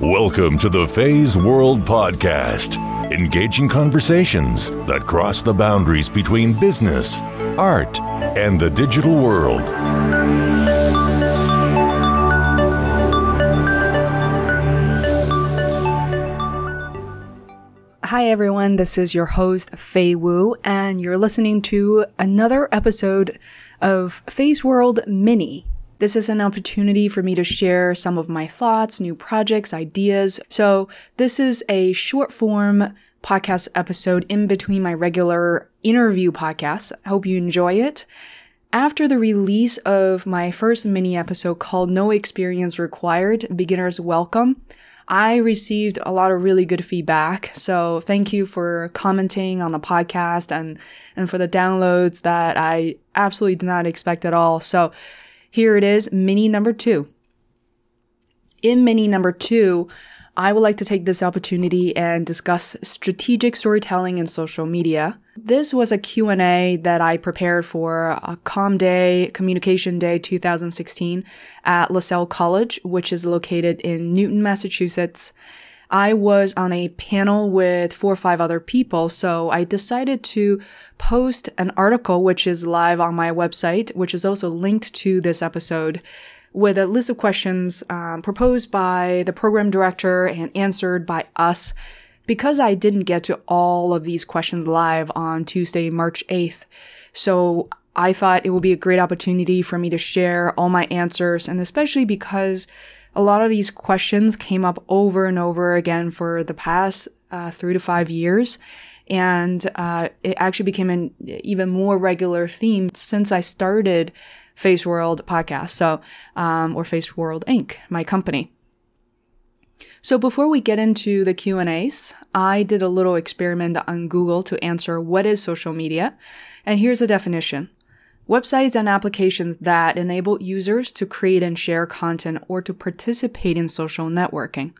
Welcome to the Feis World Podcast, engaging conversations that cross the boundaries between business, art, and the digital world. Hi, everyone. This is your host, Fei Wu, and you're listening to another episode of Feis World Mini. This is an opportunity for me to share some of my thoughts, new projects, ideas. So, this is a short form podcast episode in between my regular interview podcasts. I hope you enjoy it. After the release of my first mini episode called No Experience Required Beginner's Welcome, I received a lot of really good feedback. So thank you for commenting on the podcast and, and for the downloads that I absolutely did not expect at all. So here it is, mini number two. In mini number two, I would like to take this opportunity and discuss strategic storytelling in social media. This was a Q&A that I prepared for a Com Day, Communication Day 2016 at Lasell College, which is located in Newton, Massachusetts. I was on a panel with four or five other people, so I decided to post an article which is live on my website, which is also linked to this episode with a list of questions um, proposed by the program director and answered by us. Because I didn't get to all of these questions live on Tuesday, March 8th, so I thought it would be a great opportunity for me to share all my answers, and especially because a lot of these questions came up over and over again for the past uh, three to five years. And uh, it actually became an even more regular theme since I started Feis World podcast, so um, or Feis World Inc., my company. So before we get into the Q&As, I did a little experiment on Google to answer what is social media, and here's a definition. Websites and applications that enable users to create and share content or to participate in social networking.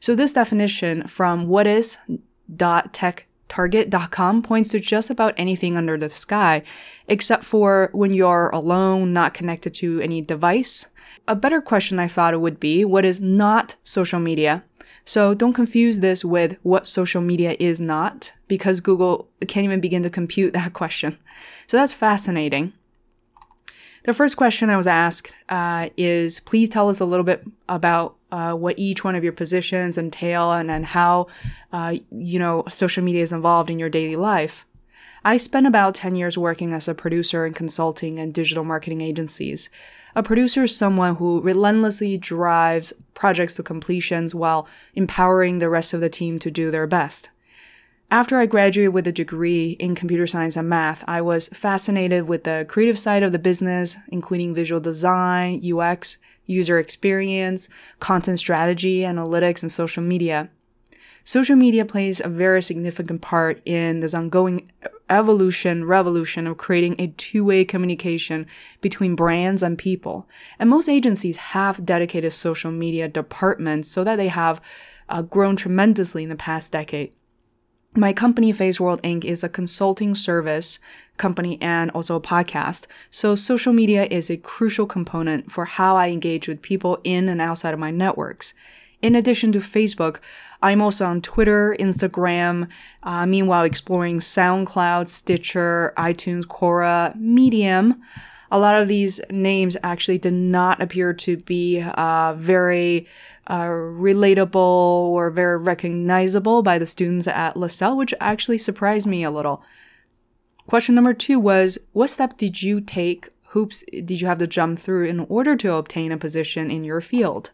So this definition from whatis.techtarget.com points to just about anything under the sky, except for when you're alone, not connected to any device. A better question I thought it would be, what is not social media? So don't confuse this with what social media is not, because Google can't even begin to compute that question. So that's fascinating. The first question I was asked uh, is please tell us a little bit about uh, what each one of your positions entail and, and how, uh, you know, social media is involved in your daily life. I spent about 10 years working as a producer in consulting and digital marketing agencies. A producer is someone who relentlessly drives projects to completions while empowering the rest of the team to do their best. After I graduated with a degree in computer science and math, I was fascinated with the creative side of the business, including visual design, UX, user experience, content strategy, analytics, and social media. Social media plays a very significant part in this ongoing evolution, revolution of creating a two-way communication between brands and people. And most agencies have dedicated social media departments so that they have uh, grown tremendously in the past decade. My company, Feis World Inc., is a consulting service company and also a podcast. So social media is a crucial component for how I engage with people in and outside of my networks. In addition to Facebook, I'm also on Twitter, Instagram, uh, meanwhile exploring SoundCloud, Stitcher, iTunes, Quora, Medium. A lot of these names actually did not appear to be uh, very uh, relatable or very recognizable by the students at Lasell, which actually surprised me a little. Question number two was What step did you take, hoops did you have to jump through in order to obtain a position in your field?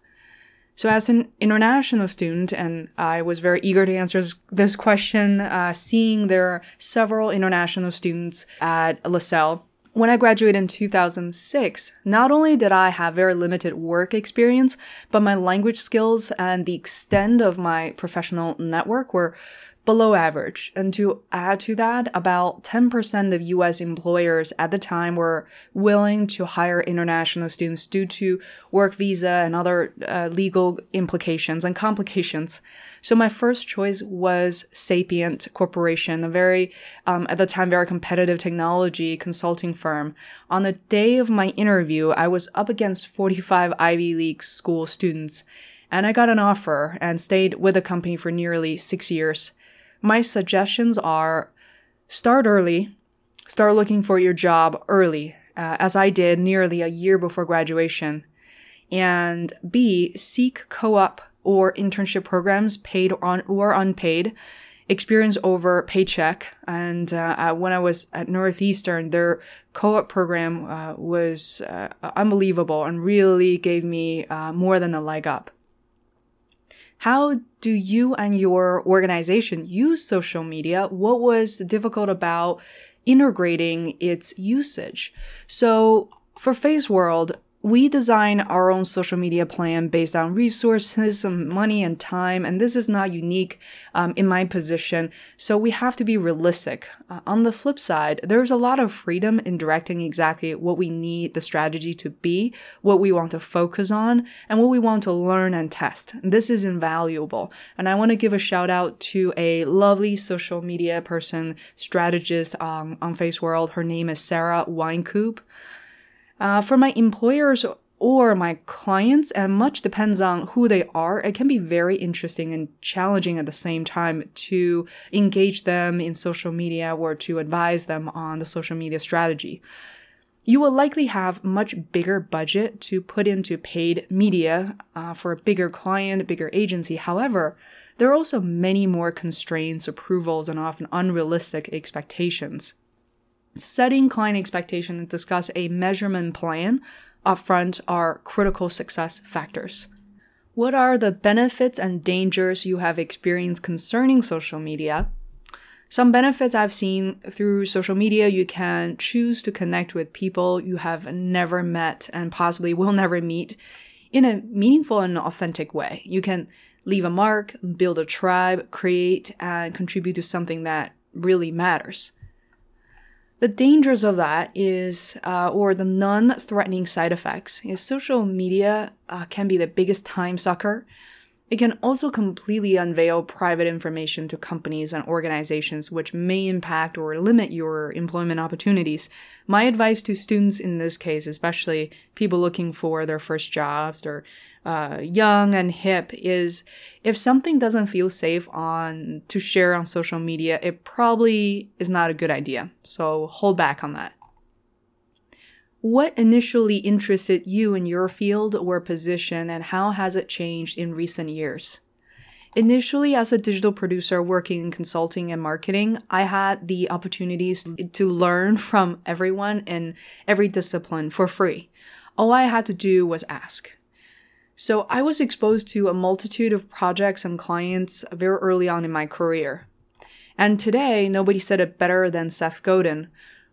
So, as an international student, and I was very eager to answer this question, uh, seeing there are several international students at Lasell, when I graduated in 2006, not only did I have very limited work experience, but my language skills and the extent of my professional network were below average. And to add to that, about 10% of US employers at the time were willing to hire international students due to work visa and other uh, legal implications and complications. So my first choice was Sapient Corporation, a very, um, at the time, very competitive technology consulting firm. On the day of my interview, I was up against 45 Ivy League school students and I got an offer and stayed with the company for nearly six years. My suggestions are start early, start looking for your job early, uh, as I did nearly a year before graduation. And B, seek co op or internship programs, paid or, or unpaid, experience over paycheck. And uh, when I was at Northeastern, their co-op program uh, was uh, unbelievable and really gave me uh, more than a leg up. How do you and your organization use social media? What was difficult about integrating its usage? So for Feis World, we design our own social media plan based on resources, money, and time, and this is not unique um, in my position. So we have to be realistic. Uh, on the flip side, there's a lot of freedom in directing exactly what we need the strategy to be, what we want to focus on, and what we want to learn and test. This is invaluable. And I want to give a shout out to a lovely social media person, strategist um, on Feis World. Her name is Sarah Weinkoop. Uh, for my employers or my clients, and much depends on who they are, it can be very interesting and challenging at the same time to engage them in social media or to advise them on the social media strategy. You will likely have much bigger budget to put into paid media uh, for a bigger client, bigger agency. However, there are also many more constraints, approvals, and often unrealistic expectations setting client expectations and discuss a measurement plan upfront are critical success factors. What are the benefits and dangers you have experienced concerning social media? Some benefits I've seen through social media, you can choose to connect with people you have never met and possibly will never meet in a meaningful and authentic way. You can leave a mark, build a tribe, create and contribute to something that really matters. The dangers of that is, uh, or the non threatening side effects, is social media uh, can be the biggest time sucker. It can also completely unveil private information to companies and organizations, which may impact or limit your employment opportunities. My advice to students in this case, especially people looking for their first jobs or uh, young and hip is if something doesn't feel safe on to share on social media, it probably is not a good idea. So hold back on that. What initially interested you in your field or position and how has it changed in recent years? Initially, as a digital producer working in consulting and marketing, I had the opportunities mm. to learn from everyone in every discipline for free. All I had to do was ask. So I was exposed to a multitude of projects and clients very early on in my career. And today, nobody said it better than Seth Godin.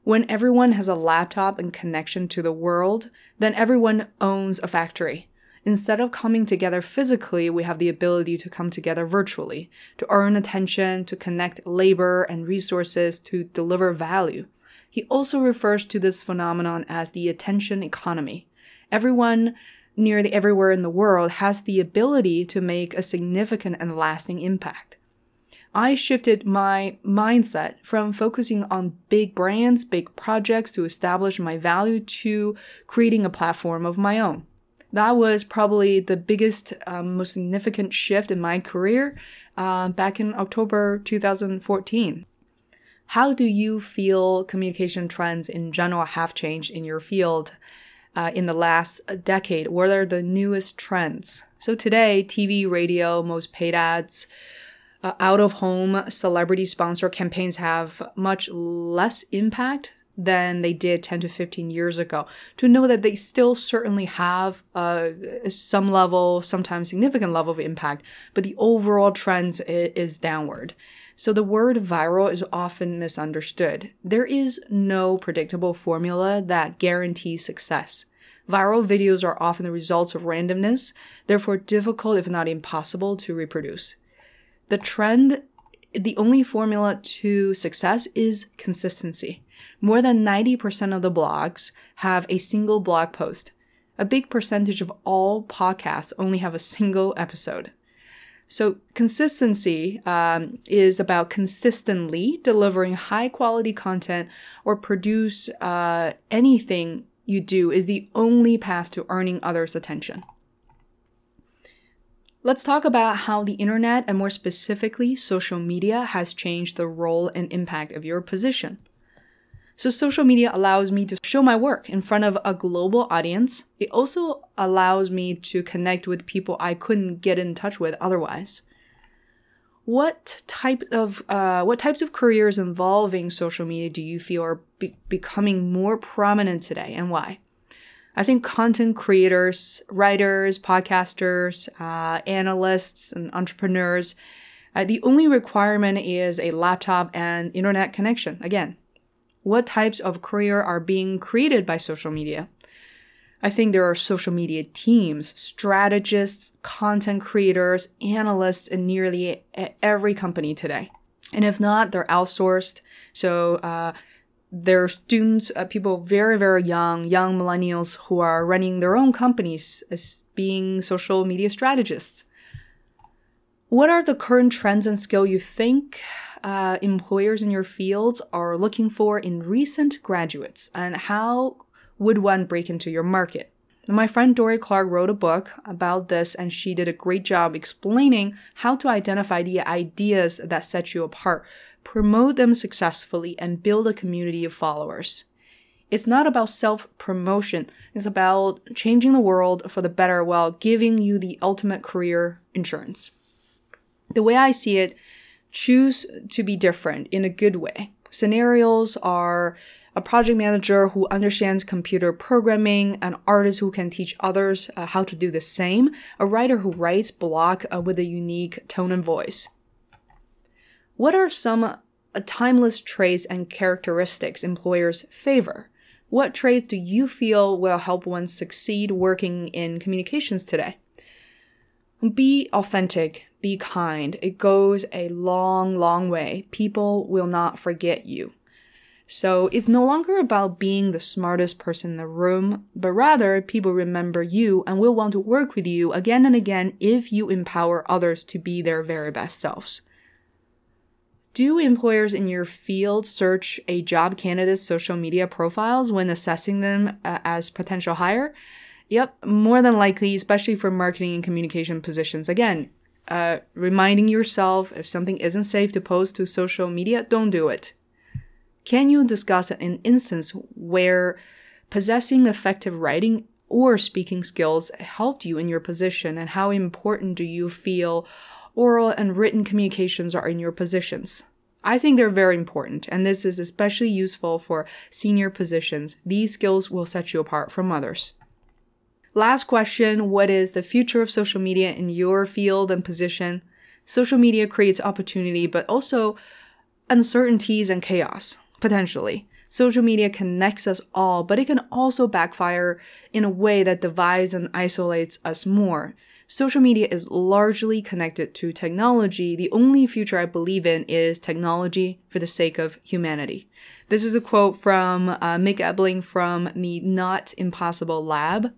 When everyone has a laptop and connection to the world, then everyone owns a factory. Instead of coming together physically, we have the ability to come together virtually, to earn attention, to connect labor and resources, to deliver value. He also refers to this phenomenon as the attention economy. Everyone nearly everywhere in the world has the ability to make a significant and lasting impact. I shifted my mindset from focusing on big brands, big projects to establish my value to creating a platform of my own. That was probably the biggest, um, most significant shift in my career uh, back in October 2014. How do you feel communication trends in general have changed in your field uh, in the last decade? What are the newest trends? So today, TV, radio, most paid ads, uh, out of home celebrity sponsor campaigns have much less impact than they did 10 to 15 years ago. To know that they still certainly have uh, some level, sometimes significant level of impact, but the overall trends is downward. So the word viral is often misunderstood. There is no predictable formula that guarantees success. Viral videos are often the results of randomness, therefore difficult if not impossible to reproduce. The trend, the only formula to success is consistency. More than 90% of the blogs have a single blog post. A big percentage of all podcasts only have a single episode. So consistency um, is about consistently delivering high quality content or produce uh, anything you do is the only path to earning others' attention. Let's talk about how the internet and more specifically social media has changed the role and impact of your position. So social media allows me to show my work in front of a global audience. It also allows me to connect with people I couldn't get in touch with otherwise. What type of uh, what types of careers involving social media do you feel are be- becoming more prominent today, and why? I think content creators, writers, podcasters, uh, analysts, and entrepreneurs, uh, the only requirement is a laptop and internet connection. Again, what types of career are being created by social media? I think there are social media teams, strategists, content creators, analysts in nearly every company today. And if not, they're outsourced. So, uh, there are students, uh, people very, very young, young millennials who are running their own companies as being social media strategists. What are the current trends and skill you think uh, employers in your fields are looking for in recent graduates, and how would one break into your market? My friend Dorie Clark wrote a book about this, and she did a great job explaining how to identify the ideas that set you apart promote them successfully, and build a community of followers. It's not about self promotion, it's about changing the world for the better while giving you the ultimate career insurance. The way I see it, choose to be different in a good way. Scenarios are a project manager who understands computer programming, an artist who can teach others uh, how to do the same, a writer who writes blog uh, with a unique tone and voice. What are some uh, timeless traits and characteristics employers favor? What traits do you feel will help one succeed working in communications today? Be authentic, be kind. It goes a long, long way. People will not forget you. So it's no longer about being the smartest person in the room, but rather people remember you and will want to work with you again and again if you empower others to be their very best selves. Do employers in your field search a job candidate's social media profiles when assessing them uh, as potential hire? Yep, more than likely, especially for marketing and communication positions. Again, uh, reminding yourself if something isn't safe to post to social media, don't do it. Can you discuss an instance where possessing effective writing or speaking skills helped you in your position and how important do you feel oral and written communications are in your positions? I think they're very important, and this is especially useful for senior positions. These skills will set you apart from others. Last question What is the future of social media in your field and position? Social media creates opportunity, but also uncertainties and chaos, potentially. Social media connects us all, but it can also backfire in a way that divides and isolates us more social media is largely connected to technology. The only future I believe in is technology for the sake of humanity. This is a quote from uh, Mick Ebling from the Not Impossible Lab.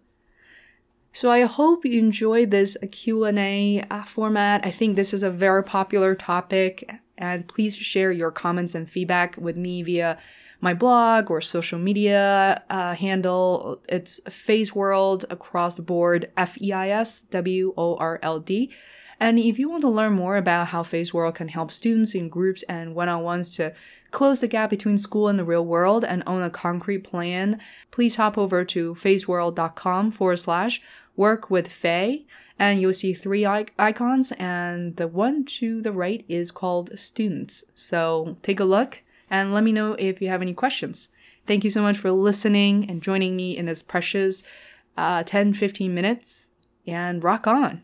So I hope you enjoyed this Q&A uh, format. I think this is a very popular topic and please share your comments and feedback with me via my blog or social media uh, handle. It's Feis World across the board, F E I S W O R L D. And if you want to learn more about how Feis World can help students in groups and one on ones to close the gap between school and the real world and own a concrete plan, please hop over to feisworld.com forward slash work with Fei and you'll see three icons and the one to the right is called students. So take a look and let me know if you have any questions. Thank you so much for listening and joining me in this precious uh, 10 15 minutes and rock on.